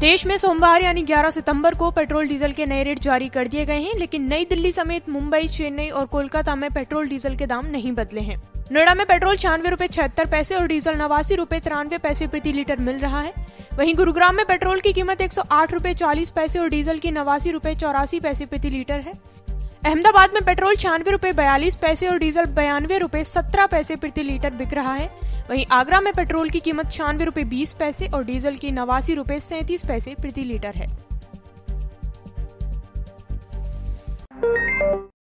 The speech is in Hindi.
देश में सोमवार यानी 11 सितंबर को पेट्रोल डीजल के नए रेट जारी कर दिए गए हैं, लेकिन नई दिल्ली समेत मुंबई, चेन्नई और कोलकाता में पेट्रोल डीजल के दाम नहीं बदले हैं। नोएडा में पेट्रोल छियानवे रूपए छिहत्तर पैसे और डीजल नवासी रूपए तिरानवे पैसे प्रति लीटर मिल रहा है। वहीं गुरुग्राम में पेट्रोल की कीमत एक सौ आठ रूपए चालीस पैसे और डीजल की नवासी रूपए चौरासी पैसे प्रति लीटर है। अहमदाबाद में पेट्रोल छियानवे रूपए बयालीस पैसे और डीजल बयानवे रूपए सत्रह पैसे प्रति लीटर बिक रहा है। वहीं आगरा में पेट्रोल की कीमत छियानवे रूपए बीस पैसे और डीजल की नवासी रूपए सैंतीस पैसे प्रति लीटर है।